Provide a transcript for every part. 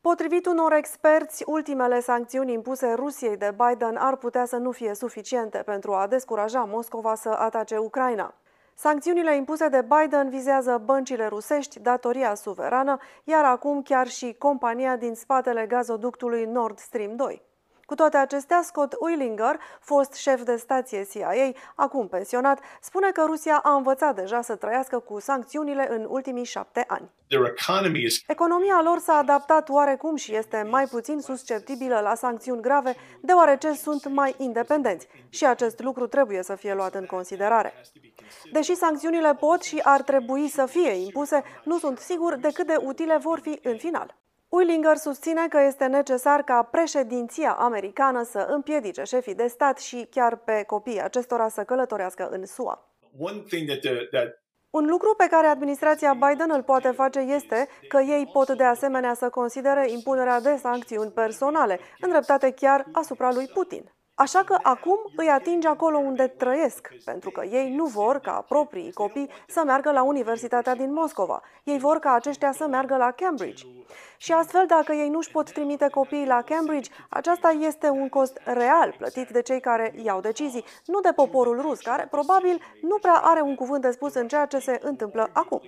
Potrivit unor experți, ultimele sancțiuni impuse Rusiei de Biden ar putea să nu fie suficiente pentru a descuraja Moscova să atace Ucraina. Sancțiunile impuse de Biden vizează băncile rusești, datoria suverană, iar acum chiar și compania din spatele gazoductului Nord Stream 2. Cu toate acestea, Scott Uilinger, fost șef de stație CIA, acum pensionat, spune că Rusia a învățat deja să trăiască cu sancțiunile în ultimii șapte ani. Economia lor s-a adaptat oarecum și este mai puțin susceptibilă la sancțiuni grave, deoarece sunt mai independenți și acest lucru trebuie să fie luat în considerare. Deși sancțiunile pot și ar trebui să fie impuse, nu sunt sigur de cât de utile vor fi în final. Uilinger susține că este necesar ca președinția americană să împiedice șefii de stat și chiar pe copiii acestora să călătorească în SUA. Un lucru pe care administrația Biden îl poate face este că ei pot de asemenea să considere impunerea de sancțiuni personale, îndreptate chiar asupra lui Putin. Așa că acum îi atinge acolo unde trăiesc, pentru că ei nu vor ca proprii copii să meargă la Universitatea din Moscova. Ei vor ca aceștia să meargă la Cambridge. Și astfel, dacă ei nu-și pot trimite copiii la Cambridge, aceasta este un cost real plătit de cei care iau decizii, nu de poporul rus, care probabil nu prea are un cuvânt de spus în ceea ce se întâmplă acum.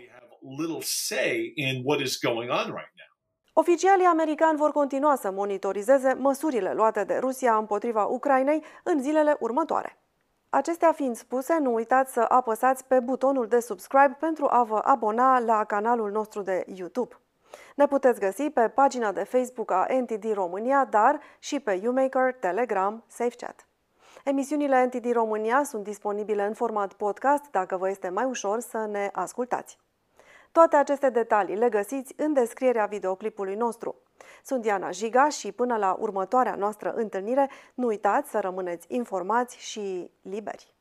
Oficialii americani vor continua să monitorizeze măsurile luate de Rusia împotriva Ucrainei în zilele următoare. Acestea fiind spuse, nu uitați să apăsați pe butonul de subscribe pentru a vă abona la canalul nostru de YouTube. Ne puteți găsi pe pagina de Facebook a NTD România, dar și pe YouMaker, Telegram, SafeChat. Emisiunile NTD România sunt disponibile în format podcast dacă vă este mai ușor să ne ascultați. Toate aceste detalii le găsiți în descrierea videoclipului nostru. Sunt Diana Jiga și până la următoarea noastră întâlnire, nu uitați să rămâneți informați și liberi.